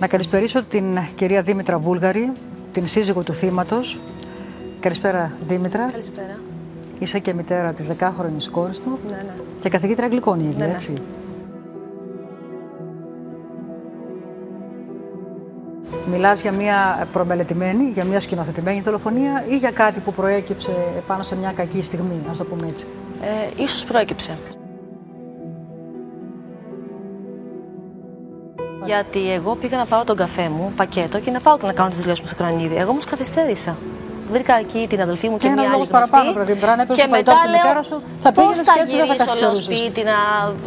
Να καλησπερίσω την κυρία Δήμητρα Βούλγαρη, την σύζυγο του θύματος. Καλησπέρα Δήμητρα. Καλησπέρα. Είσαι και μητέρα της 10χρονης κόρης του Ναι, ναι. και καθηγήτρια αγγλικών η ίδια, Ναι, ναι. έτσι. Μιλάς για μια προμελετημένη, για μια σκηνοθετημένη δολοφονία ή για κάτι που προέκυψε πάνω σε μια κακή στιγμή, να το πούμε έτσι; Ε, ίσως προέκυψε. Γιατί εγώ πήγα να πάρω τον καφέ μου, πακέτο, και να πάω να κάνω τις δηλώσει μου στο κρανίδι. Εγώ όμως καθυστέρησα. Βρήκα εκεί την αδελφή μου και, Και ένα μια άλλη λόγος γνωστή. παραπάνω, παιδί μου, αν έπαιζε και το παλιτό μετά στη μητέρα λέω, σου, θα πώς πήγαινες και έτσι δεν θα γυρίσω, λέω, καθυστερούσες. σπίτι, να...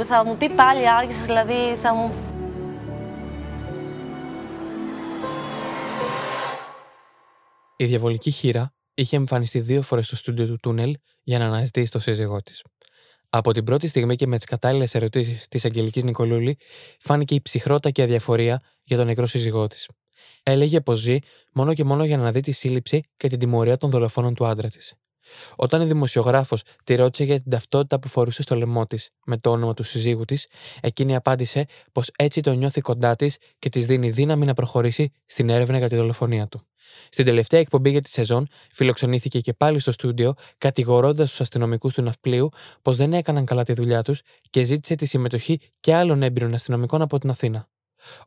θα μου πει πάλι άργησες, δηλαδή θα μου... Η διαβολική χείρα είχε εμφανιστεί δύο φορές στο στούντιο του τούνελ για να αναζητήσει το σύζυγό της. Από την πρώτη στιγμή και με τις κατάλληλες ερωτήσεις της Αγγελικής Νικολούλη, φάνηκε η ψυχρότητα και αδιαφορία για τον νεκρό σύζυγό της. Έλεγε πως ζει μόνο και μόνο για να δει τη σύλληψη και την τιμωρία των δολοφόνων του άντρα της. Όταν η δημοσιογράφος τη ρώτησε για την ταυτότητα που φορούσε στο λαιμό της με το όνομα του συζύγου της, εκείνη απάντησε πως έτσι το νιώθει κοντά της και της δίνει δύναμη να προχωρήσει στην έρευνα για τη δολοφονία του. Στην τελευταία εκπομπή για τη σεζόν, φιλοξενήθηκε και πάλι στο στούντιο, κατηγορώντας τους αστυνομικούς του ναυπλίου πως δεν έκαναν καλά τη δουλειά τους και ζήτησε τη συμμετοχή και άλλων έμπειρων αστυνομικών από την Αθήνα.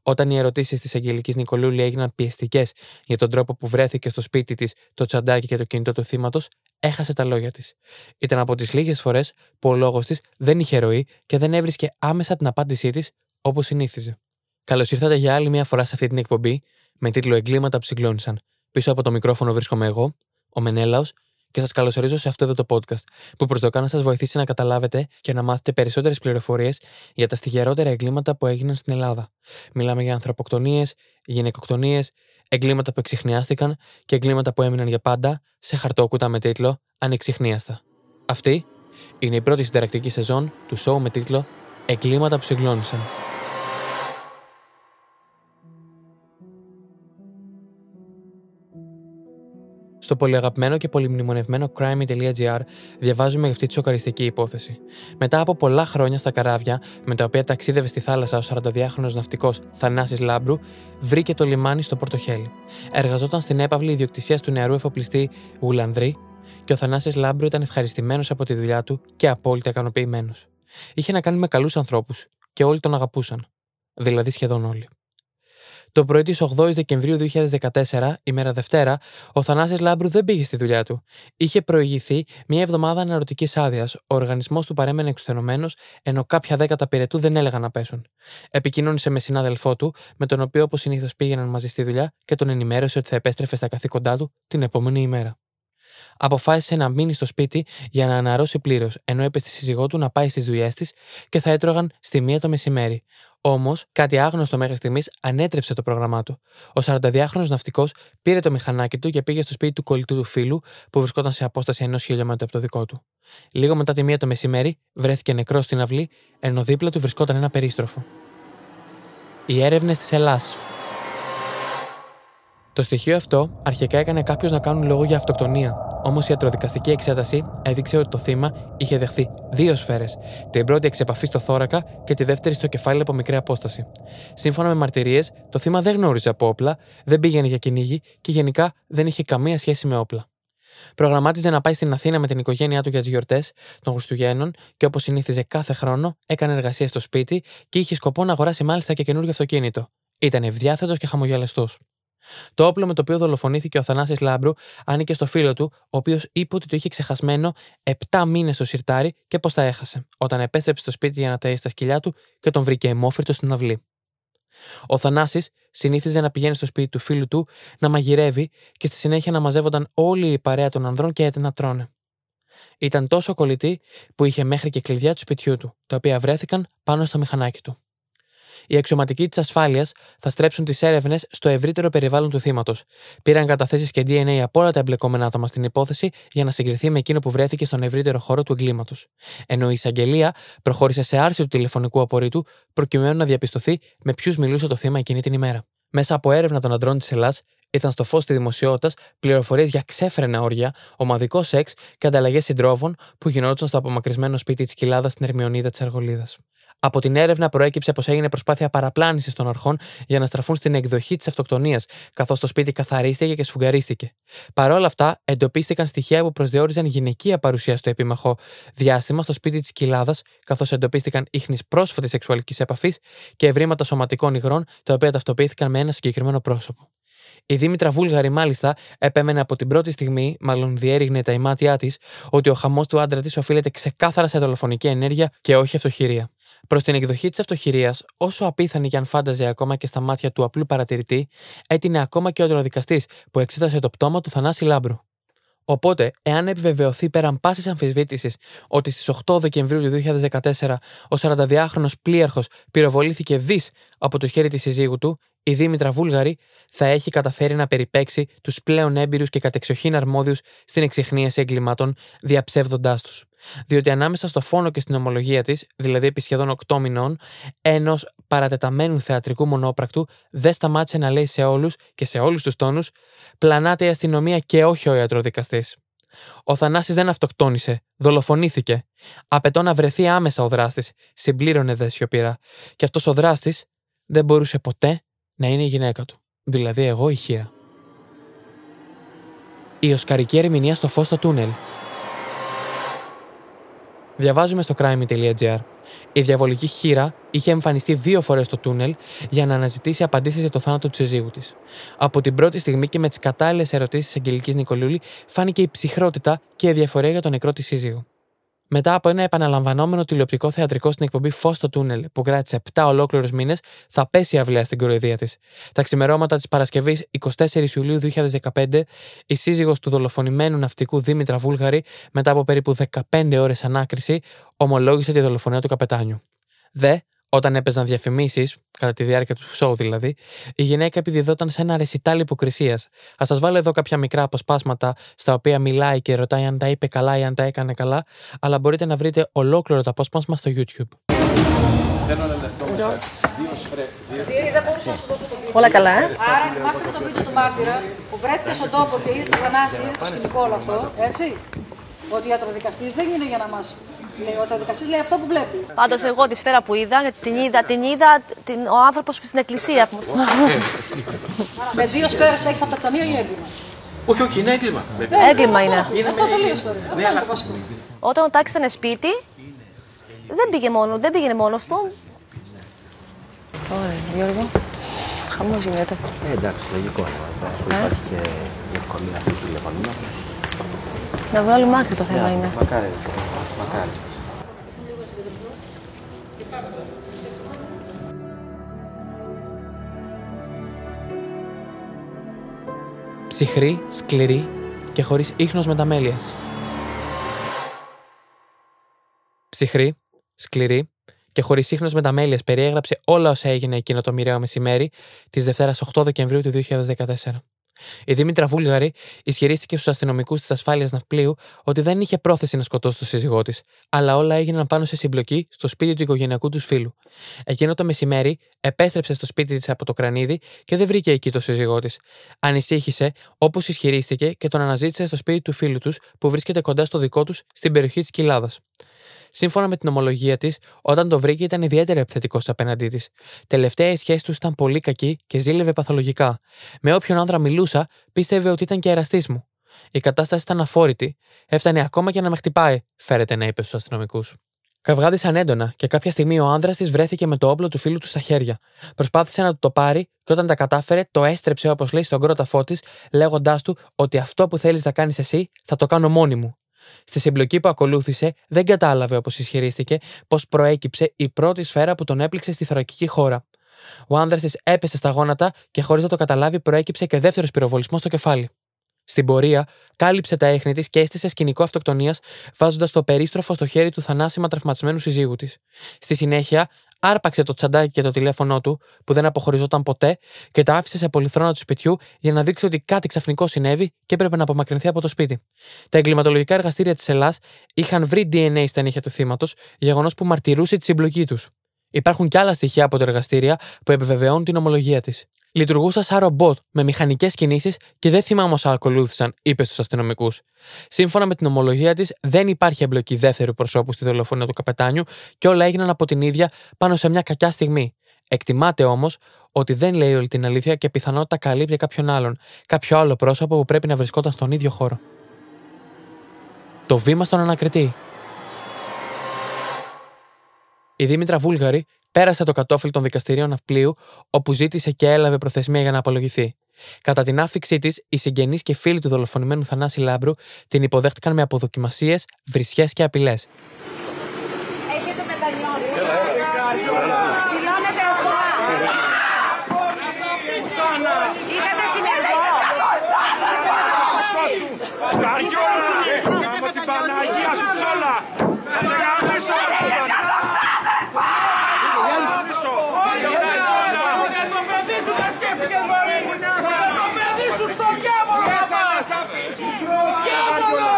Όταν οι ερωτήσεις της Αγγελικής Νικολούλη έγιναν πιεστικές για τον τρόπο που βρέθηκε στο σπίτι της το τσαντάκι και το κινητό του θύματος, έχασε τα λόγια της. Ήταν από τις λίγες φορές που ο λόγος της δεν είχε ροή και δεν έβρισκε άμεσα την απάντησή της όπως συνήθιζε. Καλώς ήρθατε για άλλη μια φορά σε αυτή την εκπομπή με τίτλο Εγκλήματα που συγκλώνησαν. Πίσω από το μικρόφωνο βρίσκομαι εγώ, ο Μενέλαος, και σας καλωσορίζω σε αυτό εδώ το podcast, που προσδοκά να σας βοηθήσει να καταλάβετε και να μάθετε περισσότερες πληροφορίες για τα στιγερότερα εγκλήματα που έγιναν στην Ελλάδα. Μιλάμε για ανθρωποκτονίες, γυναικοκτονίες, εγκλήματα που εξηχνιάστηκαν και εγκλήματα που έμειναν για πάντα σε χαρτόκουτα με τίτλο Ανεξιχνίαστα. Αυτή είναι η πρώτη συνταρακτική σεζόν του show με τίτλο Εγκλήματα που συγκλώνησαν. Στο πολυαγαπημένο και πολυμνημονευμένο crime.gr διαβάζουμε για αυτή τη σοκαριστική υπόθεση. Μετά από πολλά χρόνια στα καράβια, με τα οποία ταξίδευε στη θάλασσα ο 42χρονο ναυτικός Θανάσης Λάμπρου, βρήκε το λιμάνι στο Πορτοχέλι. Εργαζόταν στην έπαυλη ιδιοκτησία του νεαρού εφοπλιστή Γουλανδρή και ο Θανάσης Λάμπρου ήταν ευχαριστημένος από τη δουλειά του και απόλυτα ικανοποιημένος. Είχε να κάνει με καλούς ανθρώπους και όλοι τον αγαπούσαν. Δηλαδή σχεδόν όλοι. Το πρωί της 8η Δεκεμβρίου 2014, ημέρα Δευτέρα, ο Θανάσης Λάμπρου δεν πήγε στη δουλειά του. Είχε προηγηθεί μια εβδομάδα αναρωτικής άδειας. Ο οργανισμός του παρέμενε εξουθενωμένος, ενώ κάποια δέκατα πυρετού δεν έλεγαν να πέσουν. Επικοινώνησε με συνάδελφό του, με τον οποίο όπως συνήθως πήγαιναν μαζί στη δουλειά και τον ενημέρωσε ότι θα επέστρεφε στα καθήκοντά του την επόμενη ημέρα. Αποφάσισε να μείνει στο σπίτι για να αναρρώσει πλήρως, ενώ είπε στη σύζυγό του να πάει στις δουλειές της και θα έτρωγαν στη μία το μεσημέρι. Όμως, κάτι άγνωστο μέχρι στιγμής ανέτρεψε το πρόγραμμά του. Ο 42χρονο ναυτικός πήρε το μηχανάκι του και πήγε στο σπίτι του κολλητού του φίλου, που βρισκόταν σε απόσταση ενός χιλιόμετρου από το δικό του. Λίγο μετά τη μία το μεσημέρι, βρέθηκε νεκρός στην αυλή, ενώ δίπλα του βρισκόταν ένα περίστροφο. Οι έρευνες της Ελλάδα. Το στοιχείο αυτό αρχικά έκανε κάποιος να κάνουν λόγο για αυτοκτονία. Όμως η ιατροδικαστική εξέταση έδειξε ότι το θύμα είχε δεχθεί δύο σφαίρες. Την πρώτη εξ επαφής στο θώρακα και τη δεύτερη στο κεφάλι από μικρή απόσταση. Σύμφωνα με μαρτυρίες, το θύμα δεν γνώριζε από όπλα, δεν πήγαινε για κυνήγι και γενικά δεν είχε καμία σχέση με όπλα. Προγραμμάτιζε να πάει στην Αθήνα με την οικογένειά του για τις γιορτές των Χριστουγέννων και όπως συνήθιζε κάθε χρόνο, έκανε εργασία στο σπίτι και είχε σκοπό να αγοράσει μάλιστα και καινούργιο αυτοκίνητο. Ήταν ευδιάθετος και χαμογελαστός. Το όπλο με το οποίο δολοφονήθηκε ο Θανάσης Λάμπρου άνοικε στο φίλο του, ο οποίος είπε ότι το είχε ξεχασμένο 7 μήνες στο σιρτάρι και πω τα έχασε, όταν επέστρεψε στο σπίτι για να ταΐσει τα σκυλιά του και τον βρήκε αιμόφυρτο στην αυλή. Ο Θανάσης συνήθιζε να πηγαίνει στο σπίτι του φίλου του, να μαγειρεύει και στη συνέχεια να μαζεύονταν όλη η παρέα των ανδρών και να τρώνε. Ήταν τόσο κολλητή που είχε μέχρι και κλειδιά του σπιτιού του, τα οποία βρέθηκαν πάνω στο μηχανάκι του. Οι αξιωματικοί της ασφάλειας θα στρέψουν τις έρευνες στο ευρύτερο περιβάλλον του θύματος. Πήραν καταθέσεις και DNA από όλα τα εμπλεκόμενα άτομα στην υπόθεση για να συγκριθεί με εκείνο που βρέθηκε στον ευρύτερο χώρο του εγκλήματος. Ενώ η εισαγγελία προχώρησε σε άρση του τηλεφωνικού απορρίτου προκειμένου να διαπιστωθεί με ποιους μιλούσε το θύμα εκείνη την ημέρα. Μέσα από έρευνα των αντρών της Ελλάς, ήταν στο φως της δημοσιότητας πληροφορίες για ξέφρενα όρια, ομαδικό σεξ και ανταλλαγές συντρόφων που γινόντουσαν στο απομακρυσμένο σπίτι της Κοιλάδας στην Ερμιονίδα της Αργολίδας. Από την έρευνα προέκυψε πως έγινε προσπάθεια παραπλάνησης των αρχών για να στραφούν στην εκδοχή της αυτοκτονίας, καθώς το σπίτι καθαρίστηκε και σφουγγαρίστηκε. Παρ' όλα αυτά, εντοπίστηκαν στοιχεία που προσδιορίζαν γυναικεία παρουσία στο επίμαχο διάστημα στο σπίτι της Κοιλάδας, καθώς εντοπίστηκαν ίχνης πρόσφατης σεξουαλικής επαφής και ευρήματα σωματικών υγρών, τα οποία ταυτοποιήθηκαν με ένα συγκεκριμένο πρόσωπο. Η Δήμητρα Βούλγαρη, μάλιστα, επέμενε από την πρώτη στιγμή, μάλλον διέριγνε τα ημάτια της, ότι ο χαμός του άντρα της οφείλεται ξεκάθαρα σε δολοφονική ενέργεια και όχι αυτοχειρία. Προς την εκδοχή της αυτοχειρίας, όσο απίθανη και αν φάνταζε ακόμα και στα μάτια του απλού παρατηρητή, έτεινε ακόμα και ο δροδικαστή που εξέτασε το πτώμα του Θανάση Λάμπρου. Οπότε, εάν επιβεβαιωθεί πέραν πάσης αμφισβήτησης ότι στις 8 Δεκεμβρίου του 2014 ο 42χρονο πλοίαρχος πυροβολήθηκε δις από το χέρι της συζύγου του, η Δήμητρα Βούλγαρη θα έχει καταφέρει να περιπέξει τους πλέον έμπειρους και κατεξοχήν αρμόδιους στην εξυχνίαση εγκλημάτων, διαψεύδοντάς τους. Διότι ανάμεσα στο φόνο και στην ομολογία της, δηλαδή επί σχεδόν 8 μηνών, ενός παρατεταμένου θεατρικού μονόπρακτου δεν σταμάτησε να λέει σε όλους και σε όλους τους τόνους πλανάται η αστυνομία και όχι ο ιατροδικαστής. Ο Θανάσης δεν αυτοκτόνησε, δολοφονήθηκε. Απαιτώ να βρεθεί άμεσα ο δράστης, συμπλήρωνε δε σιωπήρα. Και αυτός ο δράστης δεν μπορούσε ποτέ να είναι η γυναίκα του. Δηλαδή εγώ η χείρα. Η οσκαρική ερμηνεία στο φως στο τούνελ. Διαβάζουμε στο crime.gr. Η διαβολική χείρα είχε εμφανιστεί δύο φορές στο τούνελ για να αναζητήσει απαντήσεις για το θάνατο του συζύγου της. Από την πρώτη στιγμή και με τις κατάλληλες ερωτήσεις της Αγγελικής Νικολούλη φάνηκε η ψυχρότητα και η διαφορία για τον νεκρό της σύζυγο. Μετά από ένα επαναλαμβανόμενο τηλεοπτικό θεατρικό στην εκπομπή Φως στο Τούνελ, που κράτησε 7 ολόκληρους μήνες, θα πέσει η αυλαία στην κοροϊδία της. Τα ξημερώματα της Παρασκευής 24 Ιουλίου 2015, η σύζυγος του δολοφονημένου ναυτικού Δήμητρα Βούλγαρη, μετά από περίπου 15 ώρες ανάκριση, ομολόγησε τη δολοφονία του καπετάνιου. Δε, όταν έπαιζαν διαφημίσεις, κατά τη διάρκεια του σοου δηλαδή, η γυναίκα επιδιδόταν σε ένα ρεσιτάλ υποκρισίας. Α σας βάλω εδώ κάποια μικρά αποσπάσματα στα οποία μιλάει και ρωτάει αν τα είπε καλά ή αν τα έκανε καλά, αλλά μπορείτε να βρείτε ολόκληρο το απόσπασμα στο YouTube. Όλα καλά, ε; Άρα, θυμάστε με το βίντεο του μάρτυρα που βρέθηκες στον τόπο και είδε το Θανάση, είδε το σκηνικό όλο αυτό, έτσι. Ότι ο ιατροδικαστή δεν είναι για να μα λέει. Ο ιατροδικαστή λέει αυτό που βλέπει. Πάντω, εγώ τη σφαίρα που είδα, γιατί την είδα, την είδα την, ο άνθρωπο στην εκκλησία. Με δύο σφαίρε έχει αυτοκτονία ή έγκλημα. Όχι, όχι, είναι έγκλημα. Με- Έγκλημα είναι. Αυτό τελείω τώρα. Αυτό είναι το βασικό. Όταν ο Τάκης ήταν σπίτι, δεν πήγε μόνο, δεν πήγαινε μόνος του. Ωραία, Γιώργο. Χαμός γίνεται. Ε, εντάξει, λογικό είναι. Αφού υπάρχει και η ευκολία αυτού του τηλεφωνήματος. Να βγάλουμε άκρη το θέμα είναι. Μακάρι, μακάρι. Ψυχρή, σκληρή και χωρίς ίχνος μεταμέλειας. Ψυχρή, σκληρή και χωρίς ίχνος μεταμέλειας περιέγραψε όλα όσα έγινε εκείνο το μοιραίο μεσημέρι της Δευτέρας 8 Δεκεμβρίου του 2014. Η Δήμητρα Βούλγαρη ισχυρίστηκε στους αστυνομικούς της ασφάλειας ναυπλίου ότι δεν είχε πρόθεση να σκοτώσει τον σύζυγό της, αλλά όλα έγιναν πάνω σε συμπλοκή στο σπίτι του οικογενειακού τους φίλου. Εκείνο το μεσημέρι επέστρεψε στο σπίτι της από το κρανίδι και δεν βρήκε εκεί τον σύζυγό της. Ανησύχησε, όπως ισχυρίστηκε, και τον αναζήτησε στο σπίτι του φίλου τους που βρίσκεται κοντά στο δικό τους στην περιοχή της Κοιλάδας. Σύμφωνα με την ομολογία της, όταν το βρήκε ήταν ιδιαίτερα επιθετικός απέναντί της. Τελευταία η σχέση του ήταν πολύ κακή και ζήλευε παθολογικά. Με όποιον άνδρα μιλούσα, πίστευε ότι ήταν και εραστή μου. Η κατάσταση ήταν αφόρητη. Έφτανε ακόμα και να με χτυπάει, φέρεται να είπε στους αστυνομικούς. Καυγάδισαν έντονα και κάποια στιγμή ο άνδρας της βρέθηκε με το όπλο του φίλου του στα χέρια. Προσπάθησε να του το πάρει και όταν τα κατάφερε, το έστρεψε όπως λέει στον κρόταφό της, λέγοντάς του ότι αυτό που θέλεις να κάνεις εσύ θα το κάνω μόνη μου. Στη συμπλοκή που ακολούθησε, δεν κατάλαβε, όπως ισχυρίστηκε, πως προέκυψε η πρώτη σφαίρα που τον έπληξε στη θωρακική χώρα. Ο άνδρας της έπεσε στα γόνατα και χωρίς να το καταλάβει, προέκυψε και δεύτερος πυροβολισμός στο κεφάλι. Στην πορεία, κάλυψε τα έχνη της και έστησε σκηνικό αυτοκτονίας, βάζοντας το περίστροφο στο χέρι του θανάσιμα τραυματισμένου συζύγου της. Στη συνέχεια, άρπαξε το τσαντάκι και το τηλέφωνό του, που δεν αποχωριζόταν ποτέ, και τα άφησε σε πολυθρόνα του σπιτιού για να δείξει ότι κάτι ξαφνικό συνέβη και έπρεπε να απομακρυνθεί από το σπίτι. Τα εγκληματολογικά εργαστήρια της Ελλάς είχαν βρει DNA στα νύχια του θύματος, γεγονός που μαρτυρούσε τη συμπλοκή τους. Υπάρχουν και άλλα στοιχεία από τα εργαστήρια που επιβεβαιώνουν την ομολογία της. Λειτουργούσα σαν ρομπότ με μηχανικές κινήσεις και δεν θυμάμαι όσα ακολούθησαν, είπε στους αστυνομικούς. Σύμφωνα με την ομολογία της, δεν υπάρχει εμπλοκή δεύτερου προσώπου στη δολοφονία του καπετάνιου και όλα έγιναν από την ίδια πάνω σε μια κακιά στιγμή. Εκτιμάται όμως ότι δεν λέει όλη την αλήθεια και πιθανότητα καλύπτει κάποιον άλλον, κάποιο άλλο πρόσωπο που πρέπει να βρισκόταν στον ίδιο χώρο. Το βήμα στον ανακριτή. Η Δήμητρα Βούλγαρη πέρασε το κατόφλι των δικαστηρίων Ναυπλίου, όπου ζήτησε και έλαβε προθεσμία για να απολογηθεί. Κατά την άφηξή της, οι συγγενείς και φίλοι του δολοφονημένου Θανάση Λάμπρου την υποδέχτηκαν με αποδοκιμασίες, βρισιές και απειλές. Έχετε μετανιώσει. Δηλώνετε αυτό. Είχατε συνεργό. Καριόλα! Γάμο την Παναγία σου ψόλα! Θα σε γαμίσω! Για το παιδί σου δεν σκέφτηκες μωρή! Για το παιδί σου στο διάβολο να πας! Διάβολο!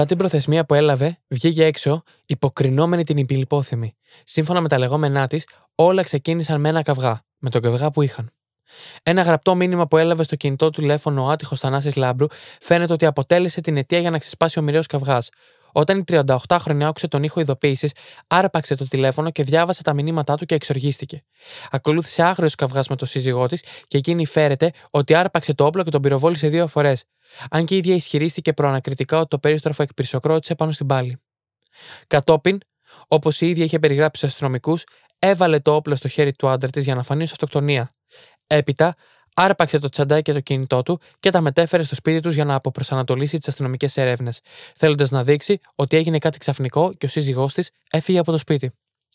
Μετά την προθεσμία που έλαβε, βγήκε έξω, υποκρινόμενη την υπηλυπόθυμη. Σύμφωνα με τα λεγόμενά της, όλα ξεκίνησαν με ένα καυγά, με τον καυγά που είχαν. Ένα γραπτό μήνυμα που έλαβε στο κινητό του τηλέφωνο ο άτυχος Θανάσης Λάμπρου φαίνεται ότι αποτέλεσε την αιτία για να ξεσπάσει ο μοιραίος καυγάς. Όταν η 38χρονη άκουσε τον ήχο ειδοποίησης, άρπαξε το τηλέφωνο και διάβασε τα μηνύματά του και εξοργίστηκε. Ακολούθησε άγριος καυγάς με τον σύζυγό της και εκείνη φέρεται ότι άρπαξε το όπλο και τον πυροβόλησε δύο φορές. Αν και η ίδια ισχυρίστηκε προανακριτικά ότι το περίστροφο εκπυρσοκρότησε πάνω στην πάλη. Κατόπιν, όπως η ίδια είχε περιγράψει στους αστυνομικούς, έβαλε το όπλο στο χέρι του άντρα της για να φανεί ως αυτοκτονία. Έπειτα, άρπαξε το τσαντάκι και το κινητό του και τα μετέφερε στο σπίτι τους για να αποπροσανατολίσει τις αστυνομικές έρευνες, θέλοντας να δείξει ότι έγινε κάτι ξαφνικό και ο σύζυγός της έφυγε από το σπίτι.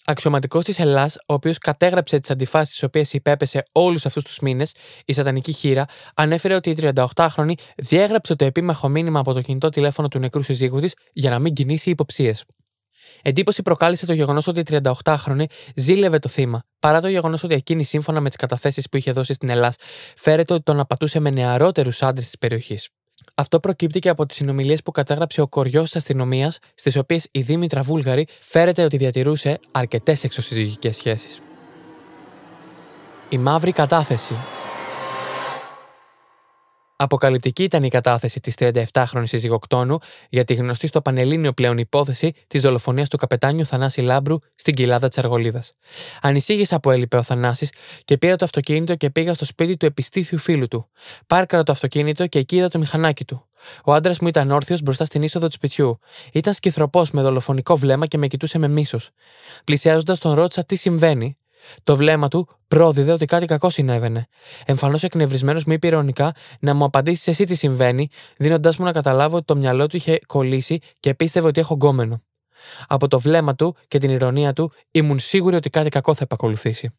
Αξιωματικός της Ελλάς, ο οποίος κατέγραψε τις αντιφάσεις τι οποίες υπέπεσε όλους αυτούς τους μήνες, η σατανική χείρα, ανέφερε ότι η 38χρονη διέγραψε το επίμαχο μήνυμα από το κινητό τηλέφωνο του νεκρού συζύγου της για να μην κινήσει υποψίες. Εντύπωση προκάλεσε το γεγονός ότι η 38χρονη ζήλευε το θύμα, παρά το γεγονός ότι εκείνη, σύμφωνα με τις καταθέσεις που είχε δώσει στην Ελλάδα, φέρεται ότι τον απατούσε με νεαρότερους άντρες της περιοχής. Αυτό προκύπτει και από τις συνομιλίες που κατάγραψε ο κοριός της αστυνομίας, στις οποίες η Δήμητρα Βούλγαρη φέρεται ότι διατηρούσε αρκετές εξωσυζυγικές σχέσεις. Η μαύρη κατάθεση. Αποκαλυπτική ήταν η κατάθεση της 37χρονη σύζυγοκτόνου για τη γνωστή στο Πανελλήνιο πλέον υπόθεση της δολοφονίας του καπετάνιου Θανάση Λάμπρου στην κοιλάδα της Αργολίδας. Ανησύγησα που έλειπε ο Θανάσης και πήρα το αυτοκίνητο και πήγα στο σπίτι του επιστήθιου φίλου του. Πάρκαρα το αυτοκίνητο και εκεί είδα το μηχανάκι του. Ο άντρας μου ήταν όρθιος μπροστά στην είσοδο του σπιτιού. Ήταν σκυθροπός με δολοφονικό βλέμμα και με κοιτούσε με μίσος. Πλησιάζοντας τον ρώτησα τι συμβαίνει. Το βλέμμα του πρόδιδε ότι κάτι κακό συνέβαινε. Εμφανώς εκνευρισμένος μου είπε ηρωνικά να μου απαντήσεις εσύ τι συμβαίνει, δίνοντάς μου να καταλάβω ότι το μυαλό του είχε κολλήσει και πίστευε ότι έχω γκόμενο. Από το βλέμμα του και την ηρωνία του ήμουν σίγουρη ότι κάτι κακό θα επακολουθήσει.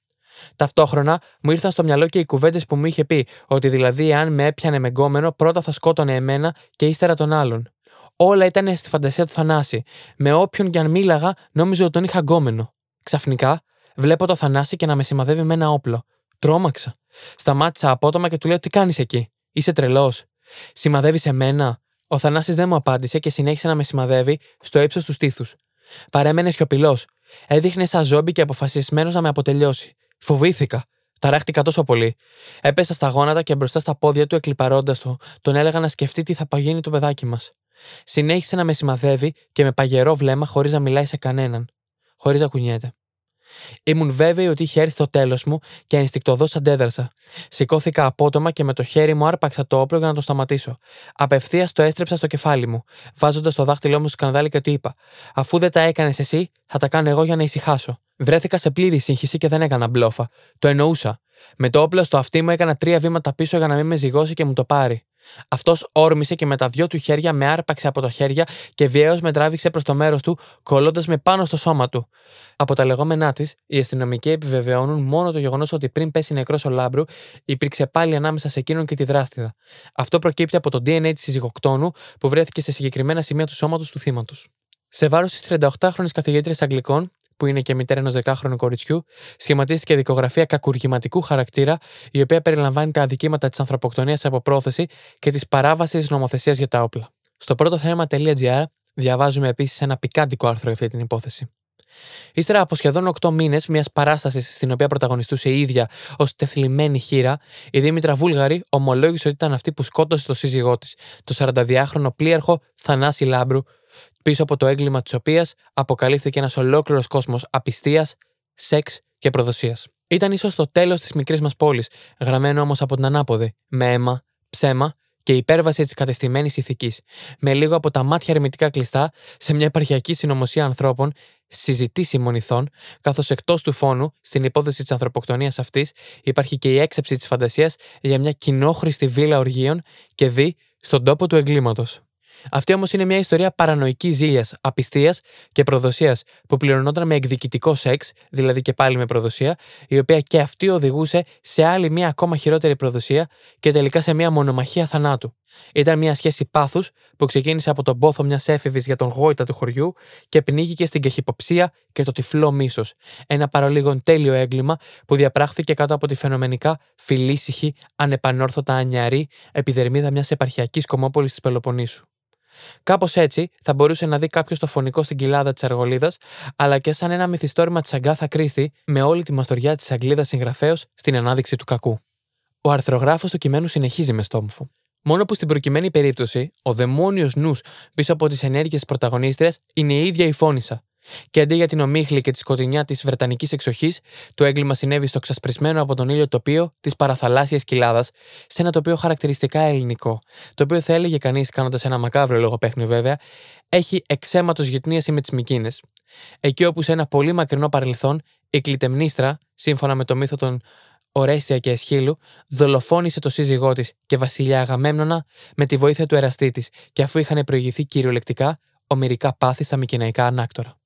Ταυτόχρονα μου ήρθαν στο μυαλό και οι κουβέντες που μου είχε πει, ότι δηλαδή αν με έπιανε με γκόμενο, πρώτα θα σκότωνε εμένα και ύστερα τον άλλον. Όλα ήταν στη φαντασία του Θανάση. Με όποιον και αν μίλαγα, νόμιζα ότι τον είχα γκόμενο. Ξαφνικά, βλέπω το Θανάση και να με σημαδεύει με ένα όπλο. Τρόμαξα. Σταμάτησα απότομα και του λέω: Τι κάνεις εκεί, είσαι τρελός. Σημαδεύεις εμένα; Ο Θανάσης δεν μου απάντησε και συνέχισε να με σημαδεύει στο ύψος του στήθους. Παρέμενε σιωπηλός. Έδειχνε σαν ζόμπι και αποφασισμένος να με αποτελειώσει. Φοβήθηκα. Ταράχτηκα τόσο πολύ. Έπεσα στα γόνατα και μπροστά στα πόδια του, εκλυπαρώντας το, τον έλεγα να σκεφτεί τι θα παγίνει το παιδάκι μας. Συνέχισε να με σημαδεύει και με παγερό βλέμμα χωρίς να μιλάει σε κανέναν. Χωρίς να κουνιέται. Ήμουν βέβαιη ότι είχε έρθει το τέλος μου και ενστικτοδός αντέδρασα. Σηκώθηκα απότομα και με το χέρι μου άρπαξα το όπλο για να το σταματήσω. Απευθείας το έστρεψα στο κεφάλι μου, βάζοντας το δάχτυλό μου στο σκανδάλι και του είπα: Αφού δεν τα έκανες εσύ, θα τα κάνω εγώ για να ησυχάσω. Βρέθηκα σε πλήρη σύγχυση και δεν έκανα μπλόφα. Το εννοούσα. Με το όπλο στο αυτί μου έκανα τρία βήματα πίσω για να μην με ζυγώσει και μου το πάρει. Αυτός όρμησε και με τα δυο του χέρια με άρπαξε από τα χέρια και βιαίως με τράβηξε προς το μέρος του, κολλώντας με πάνω στο σώμα του. Από τα λεγόμενά της, οι αστυνομικοί επιβεβαιώνουν μόνο το γεγονός ότι πριν πέσει νεκρός ο Λάμπρου, υπήρξε πάλι ανάμεσα σε εκείνον και τη δράστηδα. Αυτό προκύπτει από το DNA της συζυγοκτόνου που βρέθηκε σε συγκεκριμένα σημεία του σώματος του θύματος. Σε βάρος της 38χρονη καθηγήτριας Αγγλικών, που είναι και μητέρα ενός δεκάχρονου κοριτσιού, σχηματίστηκε δικογραφία κακουργηματικού χαρακτήρα, η οποία περιλαμβάνει τα αδικήματα της ανθρωποκτονίας από πρόθεση και της παράβασης τη νομοθεσίας για τα όπλα. Στο πρώτο θέμα.gr διαβάζουμε επίσης ένα πικάντικο άρθρο για αυτή την υπόθεση. Ύστερα από σχεδόν 8 μήνες μιας παράστασης στην οποία πρωταγωνιστούσε η ίδια ως τεθλιμμένη χείρα, η Δήμητρα Βούλγαρη ομολόγησε ότι ήταν αυτή που σκότωσε το σύζυγό της, το 42χρονο πλοίαρχο Θανάση Λάμπρου, πίσω από το έγκλημα της οποίας αποκαλύφθηκε ένας ολόκληρος κόσμος απιστίας, σεξ και προδοσίας. Ήταν ίσως το τέλος της μικρής μας πόλης, γραμμένο όμως από την ανάποδη, με αίμα, ψέμα και υπέρβαση της κατεστημένης ηθικής, με λίγο από τα μάτια ερμητικά κλειστά σε μια επαρχιακή συνωμοσία ανθρώπων, συζητήσιμων ηθών, καθώς εκτός του φόνου, στην υπόθεση της ανθρωποκτονίας αυτής, υπάρχει και η έξεψη της φαντασίας για μια κοινόχρηστη βίλα οργείων και δι στον τόπο του εγκλήματος. Αυτή όμως είναι μια ιστορία παρανοϊκής ζήλιας, απιστίας και προδοσίας που πληρωνόταν με εκδικητικό σεξ, δηλαδή και πάλι με προδοσία, η οποία και αυτή οδηγούσε σε άλλη μια ακόμα χειρότερη προδοσία και τελικά σε μια μονομαχία θανάτου. Ήταν μια σχέση πάθους που ξεκίνησε από τον πόθο μιας έφηβης για τον γόητα του χωριού και πνίγηκε στην κεχυποψία και το τυφλό μίσος. Ένα παρολίγον τέλειο έγκλημα που διαπράχθηκε κάτω από τη φαινομενικά φιλήσυχη, ανεπανόρθωτα ανιαρή επιδερμίδα μιας επαρχιακής κομμόπολης της Πελοποννήσου. Κάπως έτσι θα μπορούσε να δει κάποιος το φωνικό στην κοιλάδα της Αργολίδας, αλλά και σαν ένα μυθιστόρημα της Αγκάθα Κρίστη με όλη τη μαστοριά της Αγγλίδας συγγραφέως στην ανάδειξη του κακού. Ο αρθρογράφος του κειμένου συνεχίζει με στόμφο. Μόνο που στην προκειμένη περίπτωση, ο δαιμόνιος νους πίσω από τις ενέργειες της πρωταγωνίστριας είναι η ίδια η φόνησα. Και αντί για την ομίχλη και τη σκοτεινιά της Βρετανικής εξοχής, το έγκλημα συνέβη στο ξασπρισμένο από τον ήλιο τοπίο της παραθαλάσσιας κοιλάδας, σε ένα τοπίο χαρακτηριστικά ελληνικό, το οποίο θα έλεγε κανείς, κάνοντας ένα μακάβριο λογοπαίχνιο βέβαια, έχει εξαίματος γυτνίαση με τις Μικίνες. Εκεί όπου σε ένα πολύ μακρινό παρελθόν η Κλητεμνίστρα, σύμφωνα με το μύθο των Ορέστια και Εσχύλου, δολοφόνησε το σύζυγό της και βασιλιά Αγαμέμνονα με τη βοήθεια του εραστή της, και αφού είχαν προηγηθεί κυριολεκτικά ομοιρικά πάθη στα μικυναϊκά ανάκτορα.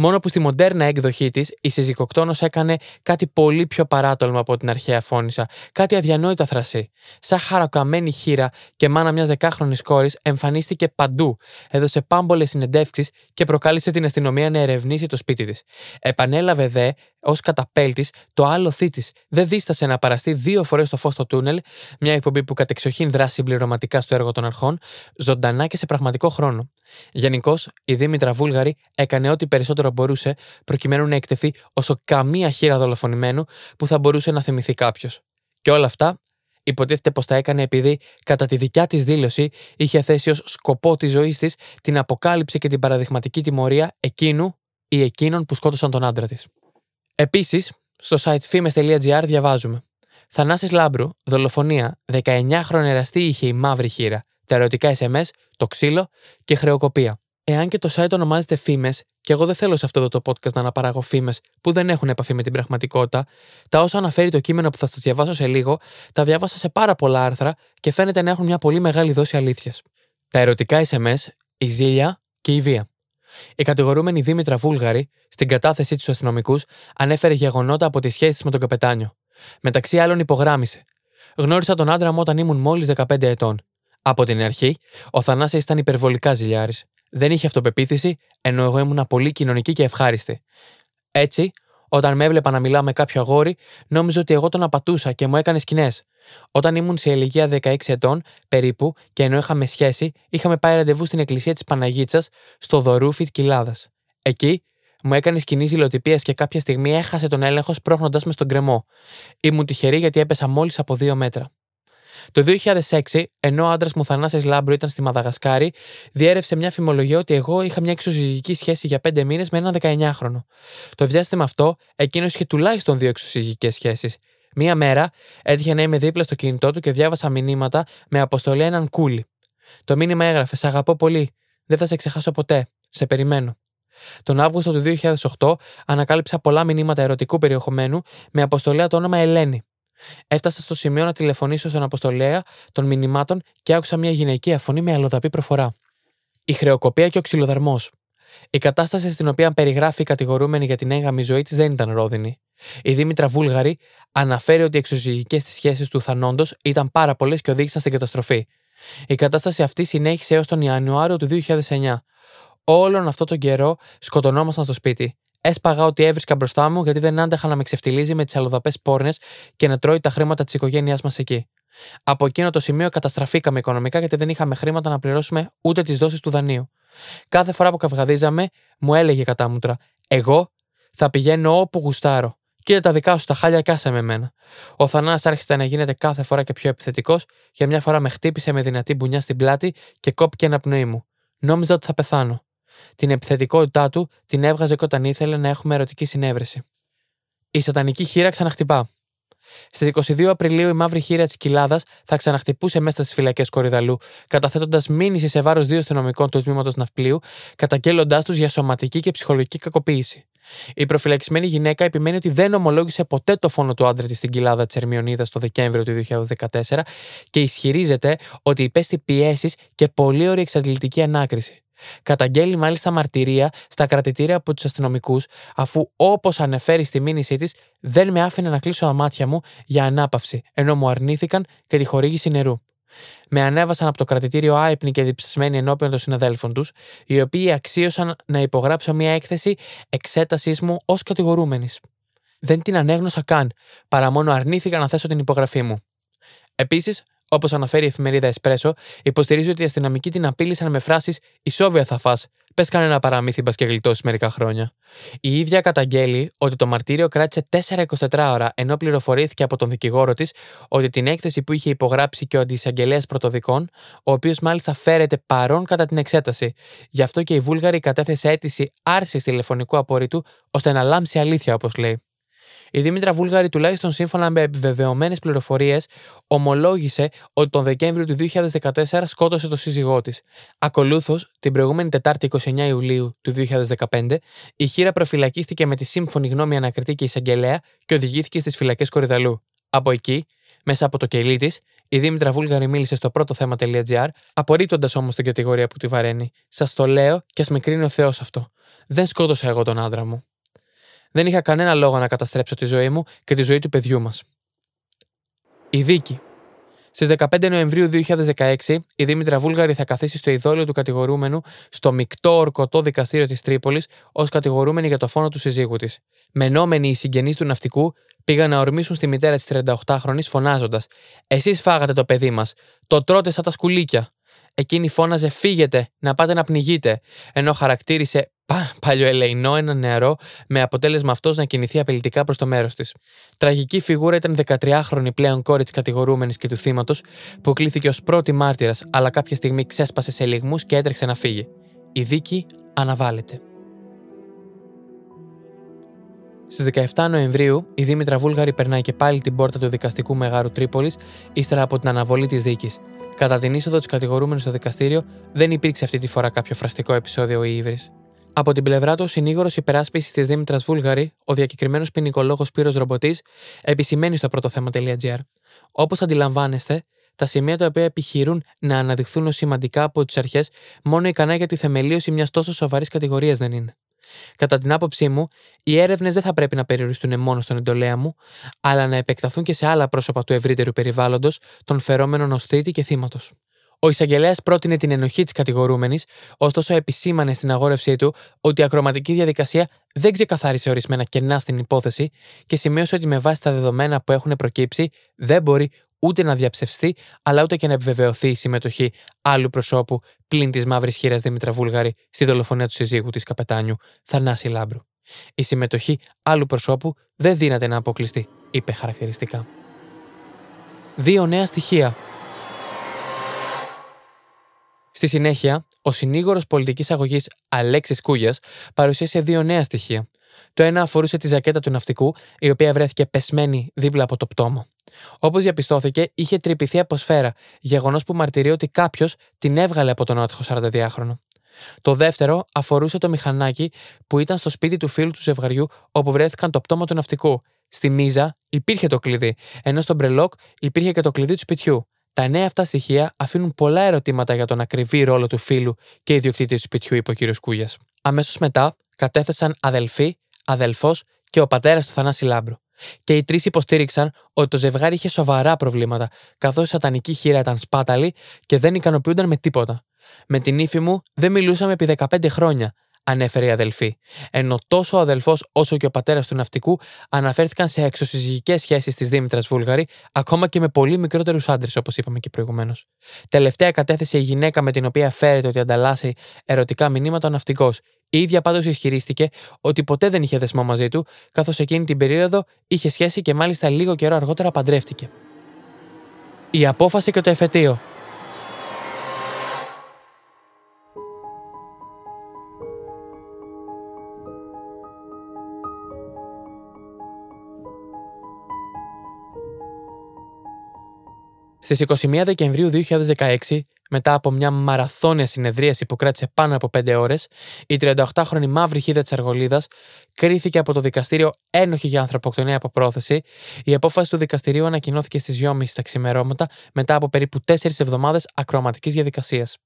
Μόνο που στη μοντέρνα έκδοχή της, η συζυγοκτόνος έκανε κάτι πολύ πιο παράτολμο από την αρχαία φώνησα, κάτι αδιανόητα θρασί. Σαν χαροκαμένη χείρα και μάνα μιας δεκάχρονης κόρης εμφανίστηκε παντού, έδωσε πάμπολες συνεντεύξεις και προκάλεσε την αστυνομία να ερευνήσει το σπίτι της. Επανέλαβε δε, ως καταπέλτης, το άλλο θή της. Δεν δίστασε να παραστεί δύο φορές στο φως στο τούνελ, μια εκπομπή που κατεξοχήν δράσει συμπληρωματικά στο έργο των αρχών, ζωντανά και σε πραγματικό χρόνο. Γενικώς, η Δήμητρα Βούλγαρη έκανε ό,τι περισσότερο μπορούσε προκειμένου να εκτεθεί όσο καμία χείρα δολοφονημένου που θα μπορούσε να θυμηθεί κάποιος. Και όλα αυτά υποτίθεται πως τα έκανε επειδή, κατά τη δικιά της δήλωση, είχε θέσει ως σκοπό της ζωής της την αποκάλυψη και την παραδειγματική τιμωρία εκείνου ή εκείνων που σκότωσαν τον άντρα της. Επίσης, στο site fimes.gr διαβάζουμε. Θανάσης Λάμπρου, δολοφονία, 19χρονη εραστή είχε η μαύρη χείρα, τα ερωτικά SMS, το ξύλο και χρεοκοπία. Εάν και το site ονομάζεται φήμες, και εγώ δεν θέλω σε αυτό το podcast να αναπαράγω φήμες που δεν έχουν επαφή με την πραγματικότητα, τα όσα αναφέρει το κείμενο που θα σας διαβάσω σε λίγο, τα διάβασα σε πάρα πολλά άρθρα και φαίνεται να έχουν μια πολύ μεγάλη δόση αλήθειας. Τα ερωτικά SMS, η ζήλια και η βία. Η κατηγορούμενη Δήμητρα Βούλγαρη, στην κατάθεσή της στους αστυνομικούς, ανέφερε γεγονότα από τη σχέση με τον καπετάνιο. Μεταξύ άλλων, υπογράμμισε. Γνώρισα τον άντρα μου όταν ήμουν μόλις 15 ετών. Από την αρχή, ο Θανάσης ήταν υπερβολικά ζηλιάρης. Δεν είχε αυτοπεποίθηση, ενώ εγώ ήμουν πολύ κοινωνική και ευχάριστη. Έτσι, όταν με έβλεπε να μιλάω με κάποιο αγόρι, νόμιζε ότι εγώ τον απατούσα και μου έκανε σκηνές. Όταν ήμουν σε ηλικία 16 ετών, περίπου, και ενώ είχαμε σχέση, είχαμε πάει ραντεβού στην εκκλησία της Παναγίτσας, στο Δωρούφι Κοιλάδα. Εκεί, μου έκανε σκηνή ζηλοτυπίας και κάποια στιγμή έχασε τον έλεγχο σπρώχνοντάς με στον γκρεμό. Ήμουν τυχερή γιατί έπεσα μόλις από δύο μέτρα. Το 2006, ενώ ο άντρας μου Θανάσης Λάμπρο ήταν στη Μαδαγασκάρη, διέρευσε μια φημολογία ότι εγώ είχα μια εξωσυζυγική σχέση για 5 μήνες με έναν 19χρονο. Το διάστημα αυτό, εκείνος είχε τουλάχιστον δύο εξωσυζυγικέ σχέσεις. Μία μέρα έτυχε να είμαι δίπλα στο κινητό του και διάβασα μηνύματα με αποστολή έναν κούλι. Το μήνυμα έγραφε: Σ' αγαπώ πολύ. Δεν θα σε ξεχάσω ποτέ. Σε περιμένω. Τον Αύγουστο του 2008 ανακάλυψα πολλά μηνύματα ερωτικού περιεχομένου με αποστολέα το όνομα Ελένη. Έφτασα στο σημείο να τηλεφωνήσω στον αποστολέα των μηνυμάτων και άκουσα μια γυναικεία φωνή με αλλοδαπή προφορά. Η χρεοκοπία και ο ξυλοδαρμός. Η κατάσταση στην οποία περιγράφει η κατηγορούμενη για την έγγαμη ζωή της δεν ήταν ρόδινη. Η Δήμητρα Βούλγαρη αναφέρει ότι οι εξωζυγικέ της σχέσεις του θανόντος ήταν πάρα πολλές και οδήγησαν στην καταστροφή. Η κατάσταση αυτή συνέχισε έως τον Ιανουάριο του 2009. Όλον αυτό τον καιρό σκοτωνόμασταν στο σπίτι. Έσπαγα ό,τι έβρισκα μπροστά μου γιατί δεν άντεχα να με ξεφτιλίζει με τις αλλοδαπές πόρνες και να τρώει τα χρήματα της οικογένειάς μας εκεί. Από εκείνο το σημείο καταστραφήκαμε οικονομικά γιατί δεν είχαμε χρήματα να πληρώσουμε ούτε τις δόσεις του δανείου. Κάθε φορά που καυγαδίζαμε, μου έλεγε κατάμουτρα: Εγώ θα πηγαίνω όπου γουστάρω. Κοίτα τα δικά σου τα χάλια και άσε με εμένα. Ο Θανά άρχισε να γίνεται κάθε φορά και πιο επιθετικός, για μια φορά με χτύπησε με δυνατή μπουνιά στην πλάτη και κόπηκε ένα πνοή μου. Νόμιζα ότι θα πεθάνω. Την επιθετικότητά του την έβγαζε και όταν ήθελε να έχουμε ερωτική συνέβρεση. Η σατανική χείρα ξαναχτυπά. Στις 22 Απριλίου η μαύρη χείρα της Κοιλάδας θα ξαναχτυπούσε μέσα στις φυλακές Κορυδαλού, καταθέτοντας μήνυση σε βάρος δύο αστυνομικών του τμήματος ναυπλίου, καταγγέλλοντάς τους για σωματική και ψυχολογική κακοποίηση. Η προφυλακισμένη γυναίκα επιμένει ότι δεν ομολόγησε ποτέ το φόνο του άντρα της στην κοιλάδα της Ερμιονίδας το Δεκέμβριο του 2014 και ισχυρίζεται ότι υπέστη πιέσεις και πολύ ωραία εξαντλητική ανάκριση. Καταγγέλει μάλιστα μαρτυρία στα κρατητήρια από τους αστυνομικούς, αφού όπως ανεφέρει στη μήνυσή της, δεν με άφηνε να κλείσω τα μάτια μου για ανάπαυση, ενώ μου αρνήθηκαν και τη χορήγηση νερού. Με ανέβασαν από το κρατητήριο άϊπνοι και διψασμένοι ενώπιον των συναδέλφων τους, οι οποίοι αξίωσαν να υπογράψω μια έκθεση εξέτασής μου ως κατηγορούμενης. Δεν την ανέγνωσα καν, παρά μόνο αρνήθηκα να θέσω την υπογραφή μου. Επίσης, Όπως αναφέρει η εφημερίδα Εσπρέσο, υποστηρίζει ότι οι αστυνομικοί την απείλησαν με φράσεις Ισόβια θα φά, πες κανένα παραμύθι μπας και γλιτώσεις μερικά χρόνια. Η ίδια καταγγέλει ότι το μαρτύριο κράτησε 4-24 ώρα, ενώ πληροφορήθηκε από τον δικηγόρο της ότι την έκθεση που είχε υπογράψει και ο αντισαγγελέας πρωτοδικών, ο οποίος μάλιστα φέρεται παρόν κατά την εξέταση. Γι' αυτό και η Βούλγαρη κατέθεσε αίτηση άρσης τηλεφωνικού απορρίτου ώστε να λάμψει αλήθεια, όπως λέει. Η Δήμητρα Βούλγαρη, τουλάχιστον σύμφωνα με επιβεβαιωμένες πληροφορίες, ομολόγησε ότι τον Δεκέμβριο του 2014 σκότωσε το σύζυγό της. Ακολούθως, την προηγούμενη Τετάρτη 29 Ιουλίου του 2015, η χείρα προφυλακίστηκε με τη σύμφωνη γνώμη ανακριτή και εισαγγελέα και οδηγήθηκε στις φυλακές Κορυδαλού. Από εκεί, μέσα από το κελί της, η Δήμητρα Βούλγαρη μίλησε στο πρώτο θέμα.gr, απορρίπτοντας όμως την κατηγορία που τη βαραίνει. Σας το λέω και ας με κρίνει ο Θεός αυτό. Δεν σκότωσα εγώ τον άντρα μου. Δεν είχα κανένα λόγο να καταστρέψω τη ζωή μου και τη ζωή του παιδιού μας. Η δίκη. Στις 15 Νοεμβρίου 2016, η Δήμητρα Βούλγαρη θα καθίσει στο ειδόλιο του κατηγορούμενου στο μεικτό ορκωτό δικαστήριο της Τρίπολης ως κατηγορούμενη για το φόνο του συζύγου της. Μενόμενοι οι συγγενείς του ναυτικού πήγαν να ορμήσουν στη μητέρα της 38χρονη φωνάζοντας: Εσείς φάγατε το παιδί μας, το τρώτε σαν τα σκουλίκια. Εκείνη φώναζε: Φύγετε, να πάτε να πνιγείτε, ενώ χαρακτήρισε παλιοελεηνό ένα νεαρό, με αποτέλεσμα αυτός να κινηθεί απειλητικά προς το μέρος της. Τραγική φιγούρα ήταν 13χρονη πλέον κόρη της κατηγορούμενης και του θύματος, που κλήθηκε ως πρώτη μάρτυρας, αλλά κάποια στιγμή ξέσπασε σε λιγμούς και έτρεξε να φύγει. Η δίκη αναβάλλεται. Στις 17 Νοεμβρίου, η Δήμητρα Βούλγαρη περνάει και πάλι την πόρτα του δικαστικού Μεγάρου Τρίπολης, ύστερα από την αναβολή της δίκης. Κατά την είσοδο της κατηγορούμενης στο δικαστήριο, δεν υπήρξε αυτή τη φορά κάποιο φραστικό επεισόδιο ή ύβρι. Από την πλευρά του, ο συνήγορος υπεράσπισης της Δήμητρας Βούλγαρη, ο διακεκριμένος ποινικολόγος Πύρος Ρομποτής, επισημαίνει στο πρώτο θέμα.gr. Όπως αντιλαμβάνεστε, τα σημεία τα οποία επιχειρούν να αναδειχθούν ως σημαντικά από τις αρχές, μόνο ικανά για τη θεμελίωση μιας τόσο σοβαρής κατηγορίας δεν είναι. Κατά την άποψή μου, οι έρευνες δεν θα πρέπει να περιοριστούν μόνο στον εντολέα μου, αλλά να επεκταθούν και σε άλλα πρόσωπα του ευρύτερου περιβάλλοντος των φερόμενων ως θήτη και θύματος. Ο εισαγγελέας πρότεινε την ενοχή της κατηγορούμενης, ωστόσο επισήμανε στην αγόρευσή του ότι η ακροματική διαδικασία δεν ξεκαθάρισε ορισμένα κενά στην υπόθεση και σημείωσε ότι με βάση τα δεδομένα που έχουν προκύψει δεν μπορεί ούτε να διαψευστεί, αλλά ούτε και να επιβεβαιωθεί η συμμετοχή άλλου προσώπου πλην της μαύρης χείρας Δήμητρα Βούλγαρη στη δολοφονία του συζύγου της καπετάνιου Θανάση Λάμπρου. Η συμμετοχή άλλου προσώπου δεν δύναται να αποκλειστεί, είπε χαρακτηριστικά. Δύο νέα στοιχεία Στη συνέχεια, ο συνήγορος πολιτικής αγωγής Αλέξης Κούγιας παρουσίασε δύο νέα στοιχεία. Το ένα αφορούσε τη ζακέτα του ναυτικού, η οποία βρέθηκε πεσμένη δίπλα από το πτώμα. Όπως διαπιστώθηκε, είχε τρυπηθεί από σφαίρα, γεγονός που μαρτυρεί ότι κάποιος την έβγαλε από τον άτυχο 42χρονο. Το δεύτερο αφορούσε το μηχανάκι που ήταν στο σπίτι του φίλου του ζευγαριού όπου βρέθηκαν το πτώμα του ναυτικού. Στη μίζα υπήρχε το κλειδί, ενώ στο μπρελόκ υπήρχε και το κλειδί του σπιτιού. Τα νέα αυτά στοιχεία αφήνουν πολλά ερωτήματα για τον ακριβή ρόλο του φίλου και ιδιοκτήτης του σπιτιού, είπε ο κ. Κούγιας. Αμέσως μετά κατέθεσαν αδελφοί, αδελφός και ο πατέρας του Θανάση Λάμπρου. Και οι τρεις υποστήριξαν ότι το ζευγάρι είχε σοβαρά προβλήματα, καθώς η σατανική χείρα ήταν σπάταλη και δεν ικανοποιούνταν με τίποτα. Με την ύφη μου δεν μιλούσαμε επί 15 χρόνια, ανέφερε η αδελφή. Ενώ τόσο ο αδελφός όσο και ο πατέρας του ναυτικού αναφέρθηκαν σε εξωσυζυγικές σχέσεις της Δήμητρας Βούλγαρη, ακόμα και με πολύ μικρότερους άντρες, όπως είπαμε και προηγουμένως. Τελευταία κατέθεσε η γυναίκα με την οποία φέρεται ότι ανταλλάσσει ερωτικά μηνύματα ο ναυτικός. Η ίδια πάντως ισχυρίστηκε ότι ποτέ δεν είχε δεσμό μαζί του, καθώς εκείνη την περίοδο είχε σχέση και μάλιστα λίγο καιρό αργότερα παντρεύτηκε. Η απόφαση και το εφετείο. Στις 21 Δεκεμβρίου 2016, μετά από μια μαραθώνια συνεδρίαση που κράτησε πάνω από 5 ώρες, η 38χρονη μαύρη χίδα της Αργολίδας κρίθηκε από το δικαστήριο ένοχη για ανθρωποκτονία από πρόθεση. Η απόφαση του δικαστηρίου ανακοινώθηκε στις 2.30 τα ξημερώματα μετά από περίπου 4 εβδομάδες ακροαματικής διαδικασίας.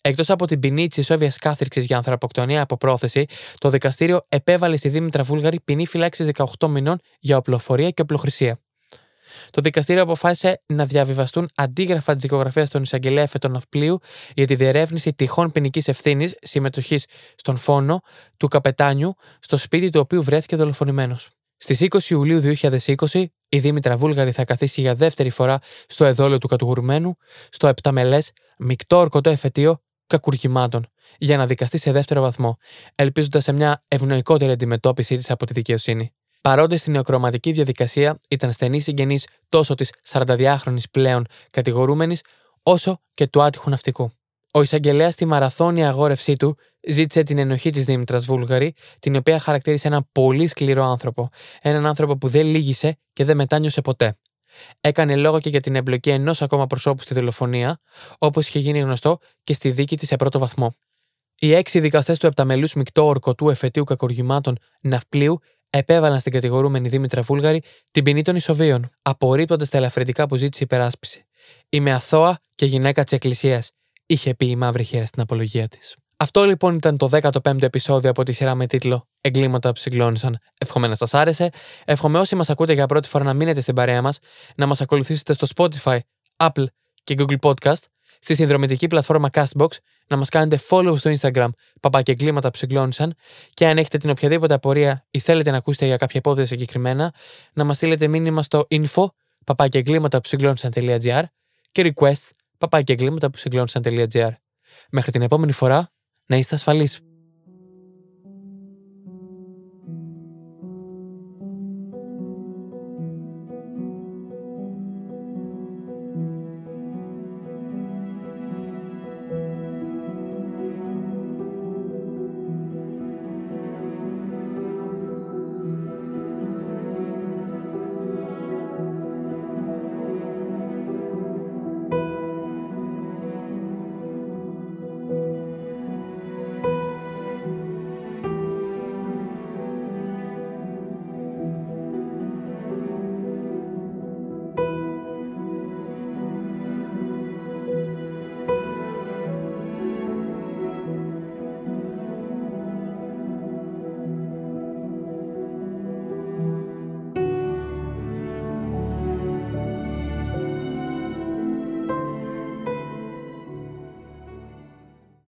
Εκτός από την ποινή της ισόβιας κάθριξη για ανθρωποκτονία από πρόθεση, το δικαστήριο επέβαλε στη Δήμητρα Βούλγαρη ποινή φυλάξη 18 μηνών για οπλοφορία και οπλοχρησία. Το δικαστήριο αποφάσισε να διαβιβαστούν αντίγραφα της δικογραφίας των εισαγγελέα Φετών Ναυπλίου για τη διερεύνηση τυχόν ποινική ευθύνης συμμετοχής στον φόνο του καπετάνιου στο σπίτι του οποίου βρέθηκε δολοφονημένος. Στις 20 Ιουλίου 2020, η Δήμητρα Βούλγαρη θα καθίσει για δεύτερη φορά στο εδόλιο του κατηγορουμένου, στο επταμελές μεικτό ορκωτό εφετείο κακουργημάτων, για να δικαστεί σε δεύτερο βαθμό, ελπίζοντας σε μια ευνοϊκότερη αντιμετώπιση της από τη δικαιοσύνη. Παρόντε στην νεοκροματική διαδικασία ήταν στενή συγγενή τόσο της 42χρονη πλέον κατηγορούμενης, όσο και του άτυχου ναυτικού. Ο εισαγγελέας στη μαραθώνια αγόρευσή του ζήτησε την ενοχή της Δήμητρας Βούλγαρη, την οποία χαρακτήρισε έναν πολύ σκληρό άνθρωπο. Έναν άνθρωπο που δεν λύγησε και δεν μετάνιωσε ποτέ. Έκανε λόγο και για την εμπλοκή ενός ακόμα προσώπου στη δολοφονία, όπως είχε γίνει γνωστό και στη δίκη της σε πρώτο βαθμό. Οι έξι δικαστές του επταμελούς μεικτό ορκωτού εφετείου κακοργημάτων Ναυπλίου επέβαλαν στην κατηγορούμενη Δήμητρα Βούλγαρη την ποινή των ισοβίων, απορρίπτοντας τα ελαφρυντικά που ζήτησε υπεράσπιση. Είμαι αθώα και γυναίκα της Εκκλησίας, είχε πει η μαύρη χέρα στην απολογία της. Αυτό λοιπόν ήταν το 15ο επεισόδιο από τη σειρά με τίτλο Εγκλήματα που συγκλώνησαν. Εύχομαι να σας άρεσε. Εύχομαι όσοι μας ακούτε για πρώτη φορά να μείνετε στην παρέα μας, να μας ακολουθήσετε στο Spotify, Apple και Google Podcast, στη συνδρομητική πλατφόρμα Castbox, να μας κάνετε follow στο Instagram παπάκια εγκλήματα που συγκλώνησαν και αν έχετε την οποιαδήποτε απορία ή θέλετε να ακούσετε για κάποια υπόθεση συγκεκριμένα, να μας στείλετε μήνυμα στο info παπάκια εγκλήματα που συγκλώνησαν.gr και request παπάκια εγκλήματα που συγκλώνησαν.gr. Μέχρι την επόμενη φορά, να είστε ασφαλείς.